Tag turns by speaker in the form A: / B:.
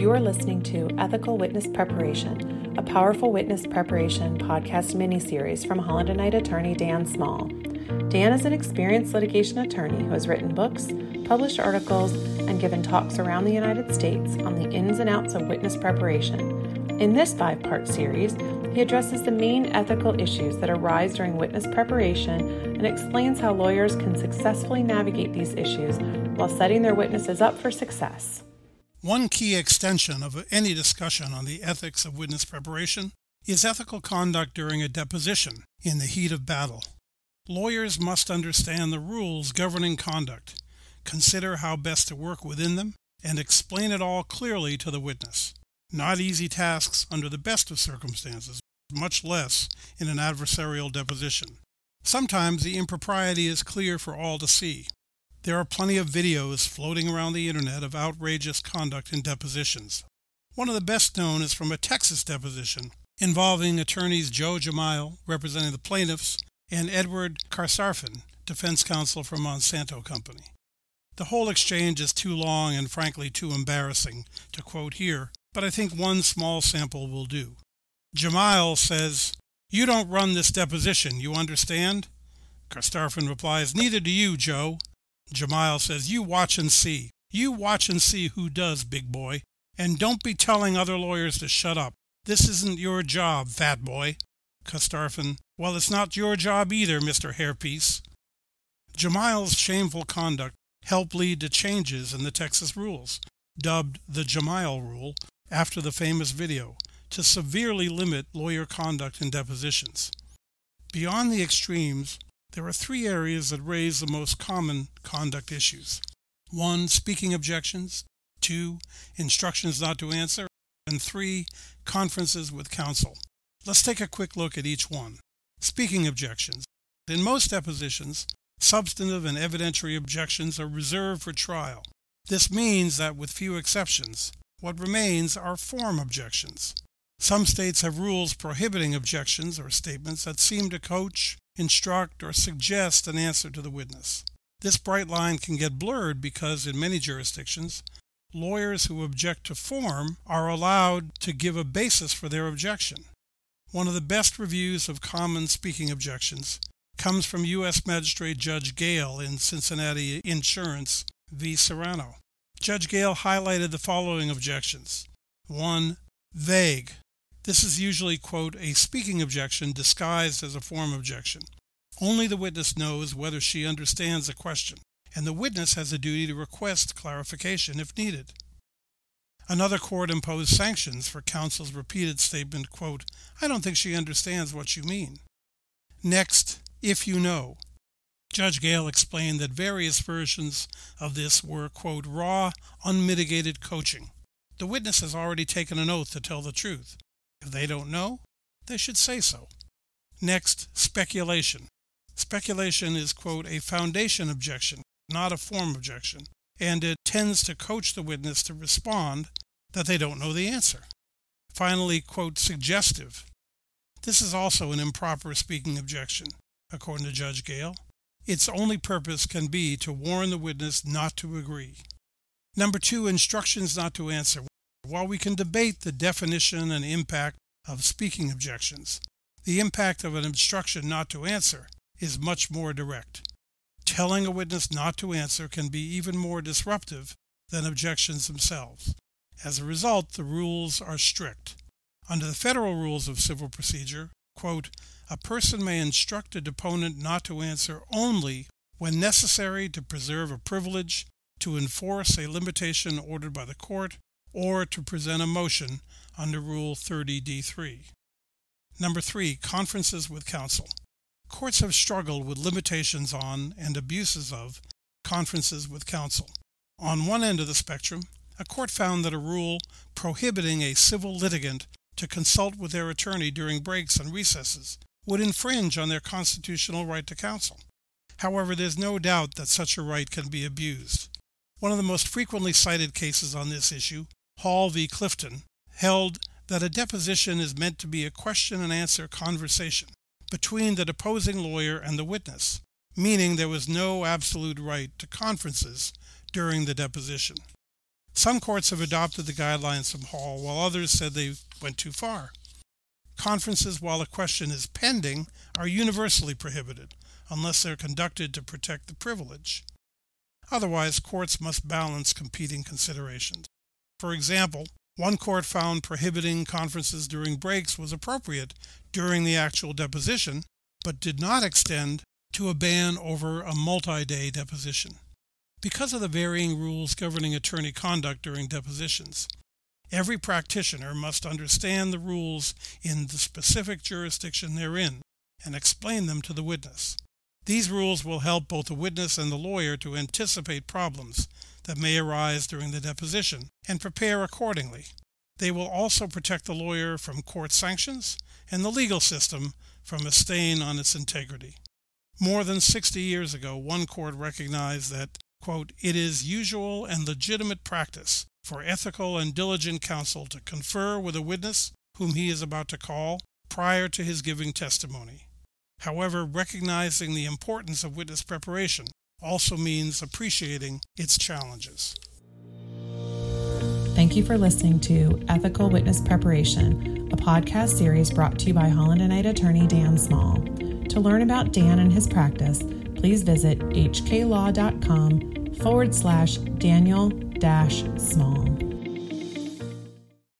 A: You are listening to Ethical Witness Preparation, a powerful witness preparation podcast mini-series from Holland and Knight attorney Dan Small. Dan is an experienced litigation attorney who has written books, published articles, and given talks around the United States on the ins and outs of witness preparation. In this five part series, he addresses the main ethical issues that arise during witness preparation and explains how lawyers can successfully navigate these issues while setting their witnesses up for success.
B: One key extension of any discussion on the ethics of witness preparation is ethical conduct during a deposition in the heat of battle. Lawyers must understand the rules governing conduct, consider how best to work within them, and explain it all clearly to the witness. Not easy tasks under the best of circumstances, much less in an adversarial deposition. Sometimes the impropriety is clear for all to see. There are plenty of videos floating around the internet of outrageous conduct in depositions. One of the best known is from a Texas deposition involving attorneys Joe Jamail, representing the plaintiffs, and Edward Carstarphen, defense counsel for Monsanto Company. The whole exchange is too long and frankly too embarrassing to quote here, but I think one small sample will do. Jamail says, You don't run this deposition, you understand? Carstarphen replies, Neither do you, Joe. Jamail says, You watch and see. You watch and see who does, big boy. And don't be telling other lawyers to shut up. This isn't your job, fat boy. Carstarphen, Well, it's not your job either, Mr. Hairpiece. Jamail's shameful conduct helped lead to changes in the Texas rules, dubbed the Jamail Rule, after the famous video to severely limit lawyer conduct in depositions. Beyond the extremes, there are three areas that raise the most common conduct issues. One, speaking objections. Two, instructions not to answer. And three, conferences with counsel. Let's take a quick look at each one. Speaking objections. In most depositions, substantive and evidentiary objections are reserved for trial. This means that, with few exceptions, what remains are form objections. Some states have rules prohibiting objections or statements that seem to coach, instruct, or suggest an answer to the witness. This bright line can get blurred because, in many jurisdictions, lawyers who object to form are allowed to give a basis for their objection. One of the best reviews of common speaking objections comes from U.S. Magistrate Judge Gale in Cincinnati Insurance v. Serrano. Judge Gale highlighted the following objections. 1. Vague. This is usually, quote, a speaking objection disguised as a form objection. Only the witness knows whether she understands the question, and the witness has a duty to request clarification if needed. Another court imposed sanctions for counsel's repeated statement, quote, I don't think she understands what you mean. Next, if you know. Judge Gale explained that various versions of this were, quote, raw, unmitigated coaching. The witness has already taken an oath to tell the truth. If they don't know, they should say so. Next, speculation. Speculation is, quote, a foundation objection, not a form objection, and it tends to coach the witness to respond that they don't know the answer. Finally, quote, suggestive. This is also an improper speaking objection, according to Judge Gale. Its only purpose can be to warn the witness not to agree. Number two, instructions not to answer. While we can debate the definition and impact of speaking objections, the impact of an instruction not to answer is much more direct. Telling a witness not to answer can be even more disruptive than objections themselves. As a result, the rules are strict. Under the Federal Rules of Civil Procedure, quote, a person may instruct a deponent not to answer only when necessary to preserve a privilege, to enforce a limitation ordered by the court, or to present a motion under Rule 30d3. Number three, conferences with counsel. Courts have struggled with limitations on and abuses of conferences with counsel. On one end of the spectrum, a court found that a rule prohibiting a civil litigant to consult with their attorney during breaks and recesses would infringe on their constitutional right to counsel. However, there's no doubt that such a right can be abused. One of the most frequently cited cases on this issue, Hall v. Clifton, held that a deposition is meant to be a question and answer conversation between the deposing lawyer and the witness, meaning there was no absolute right to conferences during the deposition. Some courts have adopted the guidelines from Hall, while others said they went too far. Conferences, while a question is pending, are universally prohibited unless they're conducted to protect the privilege. Otherwise, courts must balance competing considerations. For example, one court found prohibiting conferences during breaks was appropriate during the actual deposition, but did not extend to a ban over a multi day deposition. Because of the varying rules governing attorney conduct during depositions, every practitioner must understand the rules in the specific jurisdiction they're in and explain them to the witness. These rules will help both the witness and the lawyer to anticipate problems that may arise during the deposition and prepare accordingly. They will also protect the lawyer from court sanctions and the legal system from a stain on its integrity. More than 60 years ago, one court recognized that, quote, it is usual and legitimate practice for ethical and diligent counsel to confer with a witness whom he is about to call prior to his giving testimony. However, recognizing the importance of witness preparation also means appreciating its challenges.
A: Thank you for listening to Ethical Witness Preparation, a podcast series brought to you by Holland and Knight attorney Dan Small. To learn about Dan and his practice, please visit hklaw.com forward slash Daniel dash small.